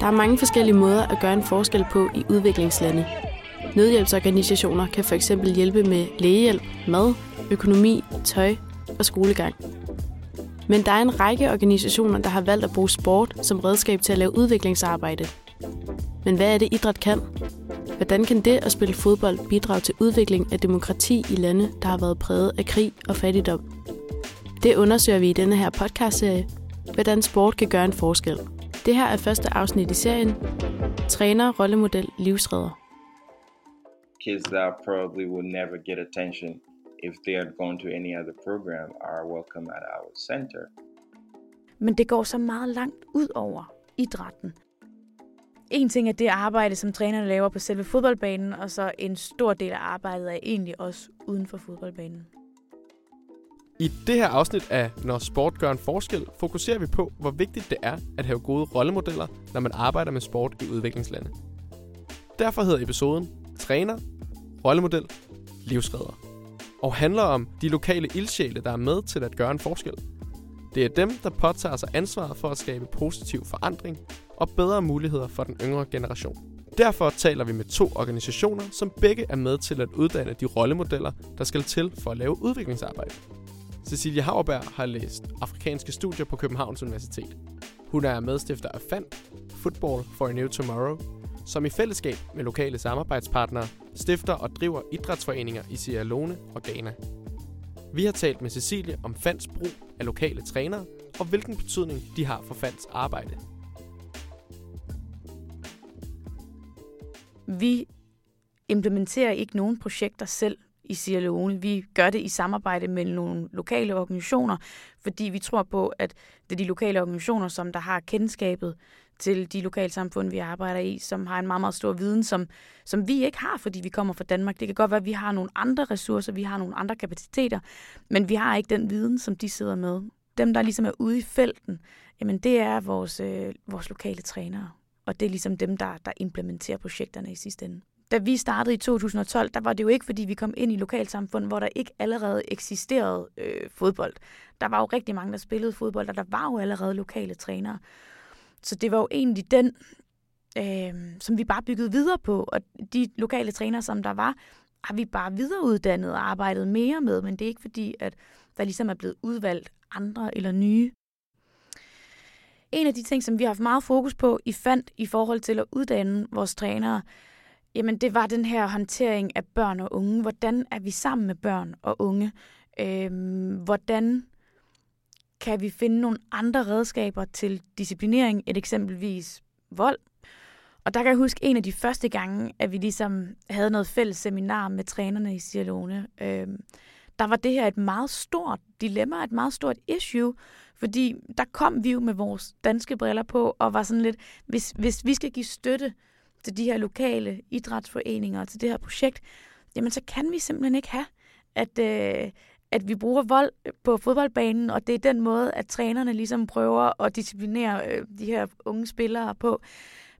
Der er mange forskellige måder at gøre en forskel på i udviklingslande. Nødhjælpsorganisationer kan f.eks. hjælpe med lægehjælp, mad, økonomi, tøj og skolegang. Men der er en række organisationer, der har valgt at bruge sport som redskab til at lave udviklingsarbejde. Men hvad er det, idræt kan? Hvordan kan det at spille fodbold bidrage til udvikling af demokrati i lande, der har været præget af krig og fattigdom? Det undersøger vi i denne her podcastserie, hvordan sport kan gøre en forskel. Det her er første afsnit i serien Træner, rollemodel, livsredder. Kids that probably would never get attention if they had gone to any other program are welcome at our center. Men det går så meget langt ud over idrætten. En ting er det arbejde, som trænerne laver på selve fodboldbanen, og så en stor del af arbejdet er egentlig også uden for fodboldbanen. I det her afsnit af Når sport gør en forskel, fokuserer vi på, hvor vigtigt det er at have gode rollemodeller, når man arbejder med sport i udviklingslande. Derfor hedder episoden Træner, rollemodel, livsredder. Og handler om de lokale ildsjæle, der er med til at gøre en forskel. Det er dem, der påtager sig ansvaret for at skabe positiv forandring og bedre muligheder for den yngre generation. Derfor taler vi med to organisationer, som begge er med til at uddanne de rollemodeller, der skal til for at lave udviklingsarbejde. Cecilie Hauerberg har læst afrikanske studier på Københavns Universitet. Hun er medstifter af FAN, Football for a New Tomorrow, som i fællesskab med lokale samarbejdspartnere stifter og driver idrætsforeninger i Sierra Leone og Ghana. Vi har talt med Cecilie om FANs brug af lokale trænere og hvilken betydning de har for FANs arbejde. Vi implementerer ikke nogen projekter selv i Sierra Leone. Vi gør det i samarbejde med nogle lokale organisationer, fordi vi tror på, at det er de lokale organisationer, som der har kendskabet til de lokalsamfund, vi arbejder i, som har en meget, meget stor viden, som, som vi ikke har, fordi vi kommer fra Danmark. Det kan godt være, at vi har nogle andre ressourcer, vi har nogle andre kapaciteter, men vi har ikke den viden, som de sidder med. Dem, der ligesom er ude i felten, jamen det er vores, øh, vores lokale trænere. Og det er ligesom dem, der, der implementerer projekterne i sidste ende. Da vi startede i 2012, der var det jo ikke, fordi vi kom ind i lokalsamfund, hvor der ikke allerede eksisterede øh, fodbold. Der var jo rigtig mange, der spillede fodbold, og der var jo allerede lokale trænere. Så det var jo egentlig den, øh, som vi bare byggede videre på. Og de lokale trænere, som der var, har vi bare videreuddannet og arbejdet mere med, men det er ikke fordi, at der ligesom er blevet udvalgt andre eller nye. En af de ting, som vi har haft meget fokus på i fandt i forhold til at uddanne vores trænere, jamen det var den her håndtering af børn og unge. Hvordan er vi sammen med børn og unge? Øhm, hvordan kan vi finde nogle andre redskaber til disciplinering, et eksempelvis vold. Og der kan jeg huske en af de første gange, at vi ligesom havde noget fælles seminar med trænerne i Sierra Leone. Øhm, der var det her et meget stort dilemma, et meget stort issue, fordi der kom vi jo med vores danske briller på og var sådan lidt, hvis, hvis vi skal give støtte til de her lokale idrætsforeninger og til det her projekt, jamen så kan vi simpelthen ikke have, at, øh, at vi bruger vold på fodboldbanen, og det er den måde, at trænerne ligesom prøver at disciplinere øh, de her unge spillere på.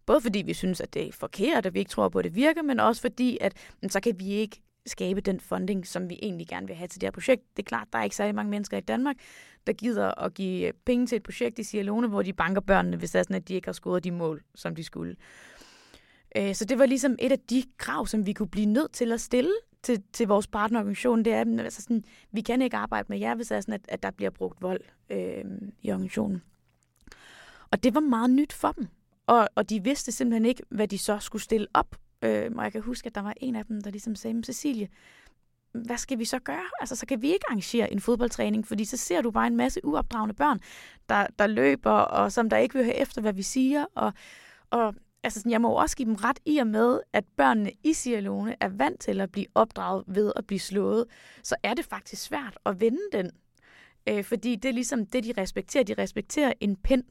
Både fordi vi synes, at det er forkert, og vi ikke tror på, at det virker, men også fordi, at men så kan vi ikke skabe den funding, som vi egentlig gerne vil have til det her projekt. Det er klart, der er ikke særlig mange mennesker i Danmark, der gider at give penge til et projekt i Sierra Leone, hvor de banker børnene, hvis det er sådan, at de ikke har scoret de mål, som de skulle. Øh, så det var ligesom et af de krav, som vi kunne blive nødt til at stille til, til vores partnerorganisation, det er, altså sådan, vi kan ikke arbejde med jer, hvis det er sådan, at, at der bliver brugt vold øh, i organisationen. Og det var meget nyt for dem. Og, og de vidste simpelthen ikke, hvad de så skulle stille op. Øh, og jeg kan huske, at der var en af dem, der ligesom sagde, Cecilie, hvad skal vi så gøre? Altså, så kan vi ikke arrangere en fodboldtræning, fordi så ser du bare en masse uopdragende børn, der, der løber, og som der ikke vil høre efter, hvad vi siger. Og, og altså sådan, jeg må også give dem ret i og med, at børnene i Sierra Leone er vant til at blive opdraget ved at blive slået, så er det faktisk svært at vende den. Øh, fordi det er ligesom det, de respekterer. De respekterer en pind,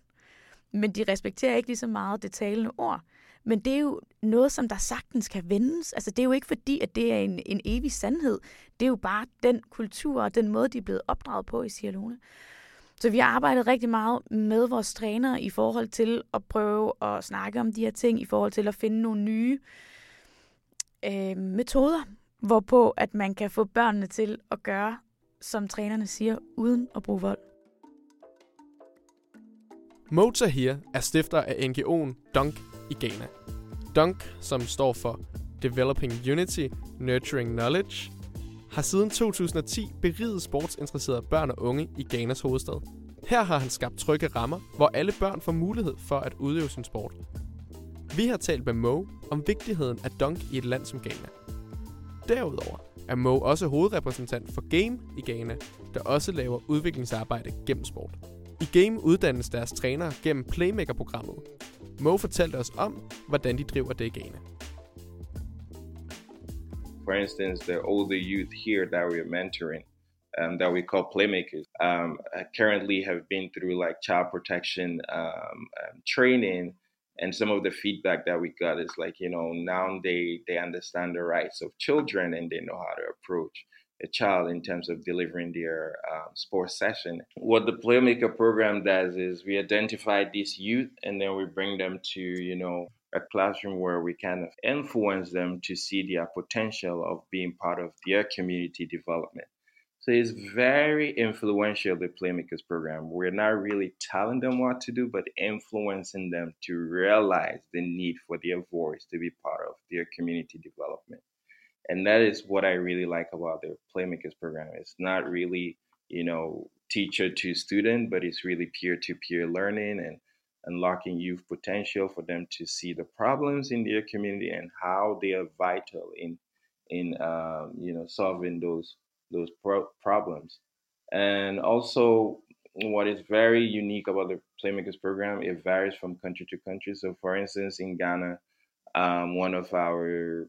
men de respekterer ikke lige så meget det talende ord. Men det er jo noget, som der sagtens kan vendes. Altså, det er jo ikke fordi, at det er en, en evig sandhed. Det er jo bare den kultur og den måde, de er blevet opdraget på i Sierra Leone. Så vi har arbejdet rigtig meget med vores trænere i forhold til at prøve at snakke om de her ting, i forhold til at finde nogle nye øh, metoder, hvorpå at man kan få børnene til at gøre som trænerne siger, uden at bruge vold. Mota her er stifter af NGO'en Dunk i Ghana. Dunk, som står for Developing Unity, Nurturing Knowledge, har siden 2010 beriget sportsinteresserede børn og unge i Ghanas hovedstad. Her har han skabt trygge rammer, hvor alle børn får mulighed for at udøve sin sport. Vi har talt med Mo om vigtigheden af dunk i et land som Ghana. Derudover er Mo også hovedrepræsentant for Game i Ghana, der også laver udviklingsarbejde gennem sport. I Game uddannes deres trænere gennem Playmaker-programmet. Mo fortalte os om, hvordan de driver det i Ghana. For instance, the older youth here that we're mentoring, um, that we call playmakers, um, currently have been through like child protection um, um, training, and some of the feedback that we got is like, you know, now they they understand the rights of children and they know how to approach a child in terms of delivering their um, sports session. What the Playmaker program does is we identify these youth and then we bring them to, you know, a classroom where we kind of influence them to see their potential of being part of their community development. So it's very influential, the Playmakers program. We're not really telling them what to do, but influencing them to realize the need for their voice to be part of their community development. And that is what I really like about the Playmakers program. It's not really, you know, teacher to student, but it's really peer to peer learning and unlocking youth potential for them to see the problems in their community and how they are vital in in um, you know solving those those pro- problems. And also what is very unique about the playmakers program it varies from country to country. So for instance in ghana um, one of our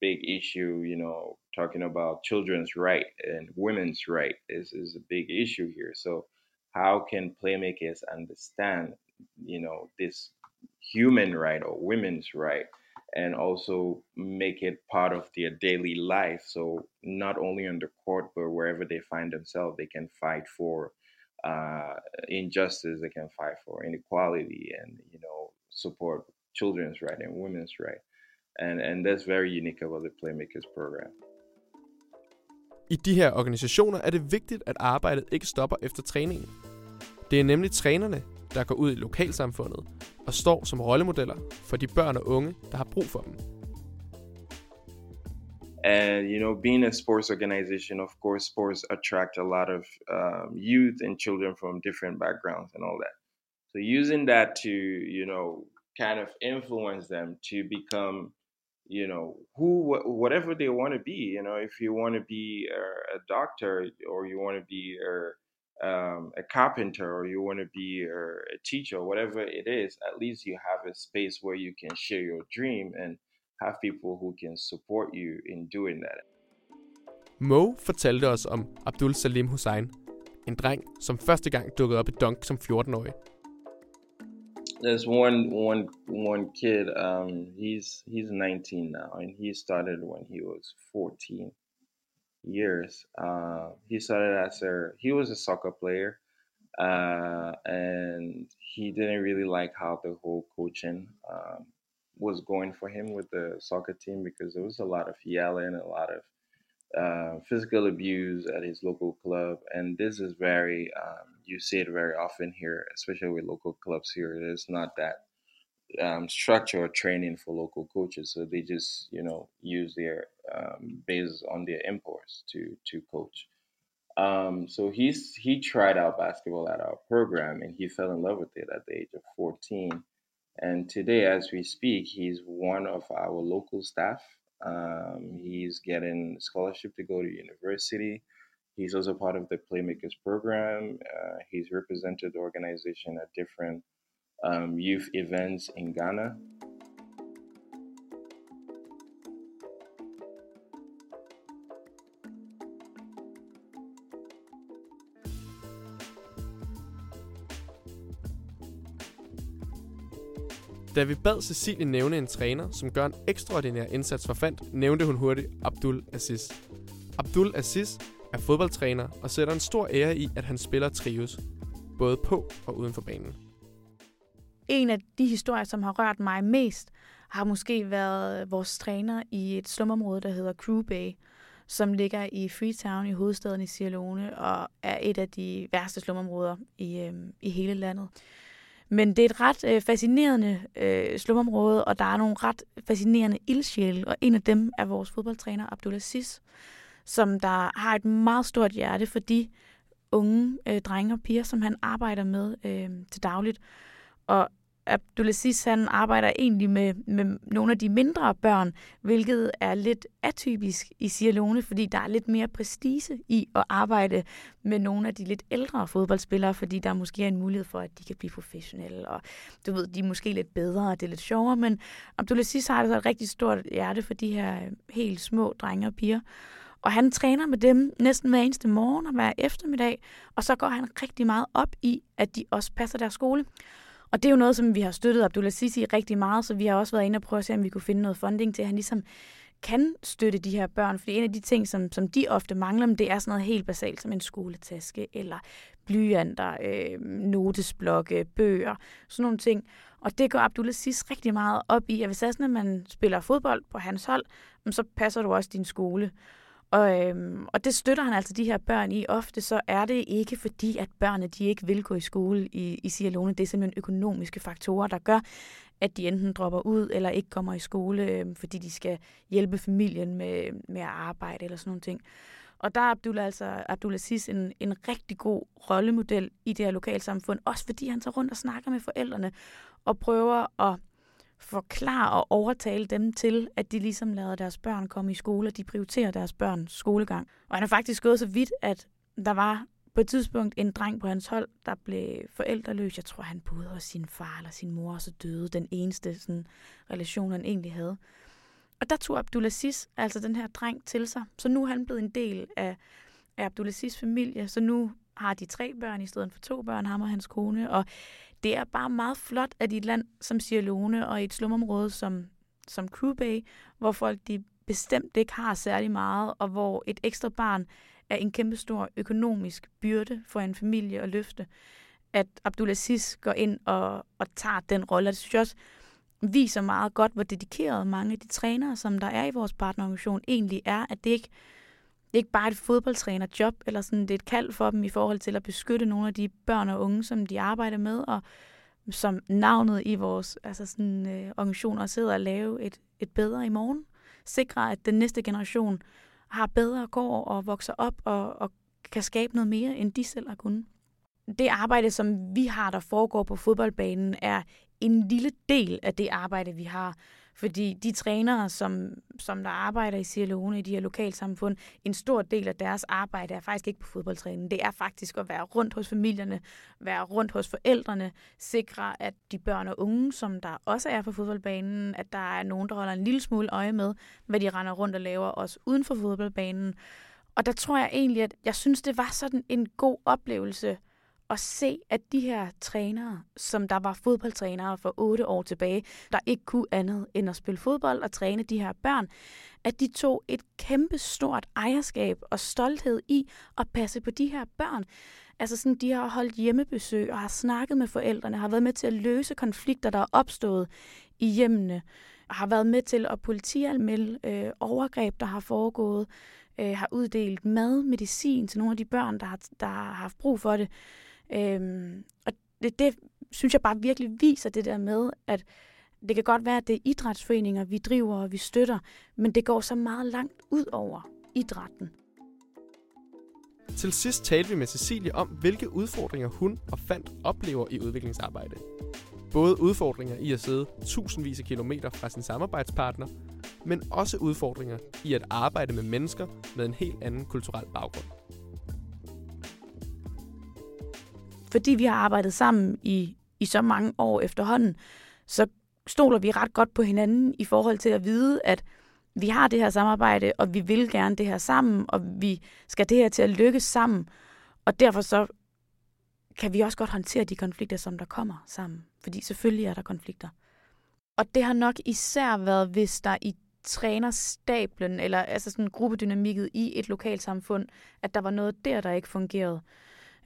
big issue you know talking about children's right and women's right is, is a big issue here. So how can playmakers understand you know this human right or women's right and also make it part of their daily life. So not only on the court but wherever they find themselves they can fight for uh, injustice they can fight for inequality and you know support children's right and women's right. And and that's very unique about the playmakers program. I de her organisationer er det vigtigt, at arbejdet ikke stopper efter træningen. Det er nemlig trænerne, der går ud i lokalsamfundet og står som rollemodeller for de børn og unge, der har brug for dem. And you know, being a sports organization, of course, sports attract a lot of um, youth and children from different backgrounds and all that. So using that to, you know, kind of influence them to become, you know, who whatever they want to be. You know, if you want to be a, a doctor or you want to be a um, a carpenter or you want to be a, a teacher, whatever it is, at least you have a space where you can share your dream and have people who can support you in doing that. Mo fortalte os om Abdul Salim Hussein, en dreng, som første gang dukkede op i dunk som 14-årig. There's one one one kid. Um, he's he's 19 now, and he started when he was 14. Years. Uh, he started as a he was a soccer player, uh, and he didn't really like how the whole coaching um, was going for him with the soccer team because there was a lot of yelling, a lot of uh, physical abuse at his local club, and this is very um, you see it very often here, especially with local clubs here. There's not that um, structure or training for local coaches. So they just, you know, use their um, based on their imports to to coach. Um, so he's he tried out basketball at our program and he fell in love with it at the age of 14. And today, as we speak, he's one of our local staff. Um, he's getting scholarship to go to university. He's also part of the Playmakers program. Uh, he's represented the organization at different um, youth events in Ghana. Da vi bad Cecilie nævne en træner, som gør en ekstraordinær indsats for fandt, nævnte hun hurtigt Abdul Aziz. Abdul Aziz er fodboldtræner og sætter en stor ære i, at han spiller trives, både på og uden for banen. En af de historier, som har rørt mig mest, har måske været vores træner i et slumområde, der hedder Crew Bay, som ligger i Freetown i hovedstaden i Sierra Leone, og er et af de værste slumområder i, øh, i hele landet. Men det er et ret øh, fascinerende øh, slumområde, og der er nogle ret fascinerende ildsjæle, og en af dem er vores fodboldtræner, Abdulaziz, som der har et meget stort hjerte for de unge øh, drenge og piger, som han arbejder med øh, til dagligt. Og Abdulaziz han arbejder egentlig med, med nogle af de mindre børn, hvilket er lidt atypisk i Sierra Leone, fordi der er lidt mere prestige i at arbejde med nogle af de lidt ældre fodboldspillere, fordi der måske er en mulighed for, at de kan blive professionelle, og du ved, de er måske lidt bedre, og det er lidt sjovere, men Abdulaziz har altså et rigtig stort hjerte for de her øh, helt små drenge og piger. Og han træner med dem næsten hver eneste morgen og hver eftermiddag, og så går han rigtig meget op i, at de også passer deres skole. Og det er jo noget, som vi har støttet Abdullah Sisi rigtig meget, så vi har også været inde og prøve at se, om vi kunne finde noget funding til, at han ligesom kan støtte de her børn. Fordi en af de ting, som, som de ofte mangler, det er sådan noget helt basalt, som en skoletaske, eller blyanter, øh, notesblokke, bøger, sådan nogle ting. Og det går Abdullah Sis rigtig meget op i, at hvis det er sådan, at man spiller fodbold på hans hold, så passer du også din skole. Og, øhm, og det støtter han altså de her børn i. Ofte så er det ikke fordi, at børnene de ikke vil gå i skole i, i Sierra Leone. Det er simpelthen økonomiske faktorer, der gør, at de enten dropper ud eller ikke kommer i skole, øhm, fordi de skal hjælpe familien med, med at arbejde eller sådan nogle ting. Og der er Abdullah, altså, Abdulaziz en, en rigtig god rollemodel i det her lokalsamfund, også fordi han tager rundt og snakker med forældrene og prøver at forklare og overtale dem til, at de ligesom lader deres børn komme i skole, og de prioriterer deres børns skolegang. Og han er faktisk gået så vidt, at der var på et tidspunkt en dreng på hans hold, der blev forældreløs. Jeg tror, han boede hos sin far eller sin mor, og så døde den eneste sådan, relation, han egentlig havde. Og der tog Abdulaziz, altså den her dreng, til sig. Så nu er han blevet en del af, af Abdulaziz familie, så nu har de tre børn i stedet for to børn, ham og hans kone. Og det er bare meget flot, at i et land som Sierra Leone og i et slumområde som, som Crew Bay, hvor folk de bestemt ikke har særlig meget, og hvor et ekstra barn er en kæmpestor økonomisk byrde for en familie at løfte, at Abdulaziz går ind og, og tager den rolle. Det synes jeg også viser meget godt, hvor dedikeret mange af de trænere, som der er i vores partnerorganisation, egentlig er, at det ikke det er ikke bare et fodboldtrænerjob, eller sådan, det er et kald for dem i forhold til at beskytte nogle af de børn og unge, som de arbejder med, og som navnet i vores altså sådan, øh, organisationer sidder at lave et, et bedre i morgen. Sikre, at den næste generation har bedre går og vokser op og, og kan skabe noget mere, end de selv har kunnet. Det arbejde, som vi har, der foregår på fodboldbanen, er en lille del af det arbejde, vi har fordi de trænere, som, som der arbejder i Sierra Leone, i de her lokalsamfund, en stor del af deres arbejde er faktisk ikke på fodboldtræningen. Det er faktisk at være rundt hos familierne, være rundt hos forældrene, sikre, at de børn og unge, som der også er på fodboldbanen, at der er nogen, der holder en lille smule øje med, hvad de render rundt og laver, også uden for fodboldbanen. Og der tror jeg egentlig, at jeg synes, det var sådan en god oplevelse, at se, at de her trænere, som der var fodboldtrænere for otte år tilbage, der ikke kunne andet end at spille fodbold og træne de her børn, at de tog et kæmpe stort ejerskab og stolthed i at passe på de her børn. Altså sådan, de har holdt hjemmebesøg og har snakket med forældrene, har været med til at løse konflikter, der er opstået i hjemmene, har været med til at politialmelde øh, overgreb, der har foregået, øh, har uddelt mad, medicin til nogle af de børn, der har, der har haft brug for det. Øhm, og det, det synes jeg bare virkelig viser det der med, at det kan godt være, at det er idrætsforeninger, vi driver og vi støtter, men det går så meget langt ud over idrætten. Til sidst talte vi med Cecilie om, hvilke udfordringer hun og Fandt oplever i udviklingsarbejde. Både udfordringer i at sidde tusindvis af kilometer fra sin samarbejdspartner, men også udfordringer i at arbejde med mennesker med en helt anden kulturel baggrund. Fordi vi har arbejdet sammen i, i så mange år efterhånden, så stoler vi ret godt på hinanden i forhold til at vide, at vi har det her samarbejde, og vi vil gerne det her sammen, og vi skal det her til at lykkes sammen. Og derfor så kan vi også godt håndtere de konflikter, som der kommer sammen. Fordi selvfølgelig er der konflikter. Og det har nok især været, hvis der i trænerstablen, eller altså sådan gruppedynamikket i et lokalsamfund, at der var noget der, der ikke fungerede.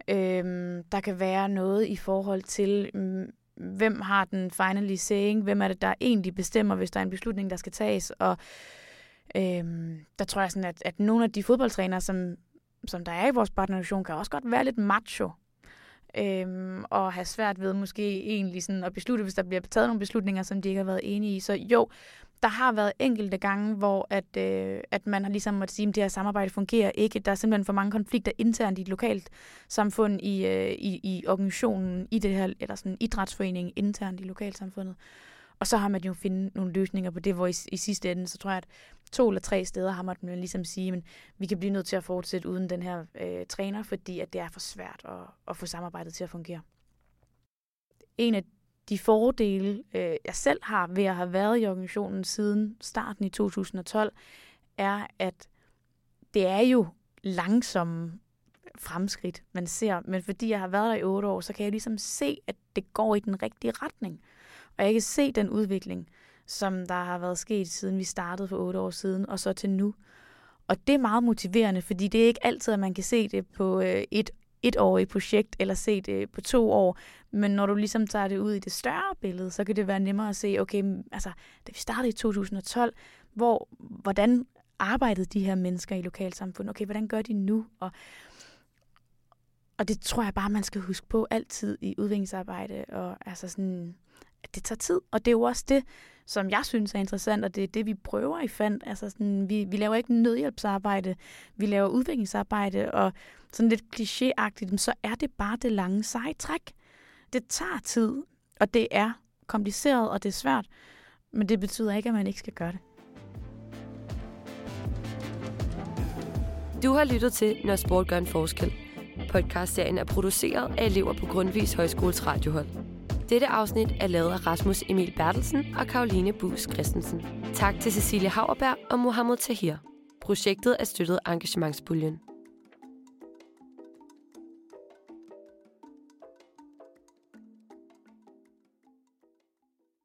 Øhm, der kan være noget i forhold til, mm, hvem har den finally saying, hvem er det, der egentlig bestemmer, hvis der er en beslutning, der skal tages, og Øhm, der tror jeg sådan, at, at nogle af de fodboldtrænere, som, som der er i vores partnerorganisation, kan også godt være lidt macho. Øhm, og have svært ved måske egentlig sådan at beslutte, hvis der bliver taget nogle beslutninger, som de ikke har været enige i. Så jo, der har været enkelte gange, hvor at, øh, at man har ligesom måtte sige, at det her samarbejde fungerer ikke. Der er simpelthen for mange konflikter internt i et lokalt samfund, i, øh, i, i organisationen, i det her, eller sådan idrætsforeningen internt i lokalsamfundet. Og så har man jo finde nogle løsninger på det, hvor i, i sidste ende, så tror jeg, at to eller tre steder har man ligesom sige, men vi kan blive nødt til at fortsætte uden den her øh, træner, fordi at det er for svært at, at få samarbejdet til at fungere. En af de fordele, øh, jeg selv har ved at have været i organisationen siden starten i 2012, er, at det er jo langsomme fremskridt, man ser. Men fordi jeg har været der i otte år, så kan jeg ligesom se, at det går i den rigtige retning. Og jeg kan se den udvikling, som der har været sket, siden vi startede for otte år siden, og så til nu. Og det er meget motiverende, fordi det er ikke altid, at man kan se det på øh, et etårigt projekt, eller se det på to år. Men når du ligesom tager det ud i det større billede, så kan det være nemmere at se, okay, mm, altså, da vi startede i 2012, hvor, hvordan arbejdede de her mennesker i lokalsamfundet? Okay, hvordan gør de nu? Og, og det tror jeg bare, man skal huske på altid i udviklingsarbejde, og altså sådan, at det tager tid. Og det er jo også det, som jeg synes er interessant, og det er det, vi prøver i FAND. Altså sådan, vi, vi laver ikke nødhjælpsarbejde, vi laver udviklingsarbejde, og sådan lidt klichéagtigt, så er det bare det lange seje træk. Det tager tid, og det er kompliceret, og det er svært, men det betyder ikke, at man ikke skal gøre det. Du har lyttet til Når sport gør en forskel. Podcastserien er produceret af elever på Grundvis Højskoles radiohold. Dette afsnit er lavet af Rasmus Emil Bertelsen og Karoline Bus Christensen. Tak til Cecilie Hauerberg og Mohammed Tahir. Projektet er støttet af Engagementspuljen.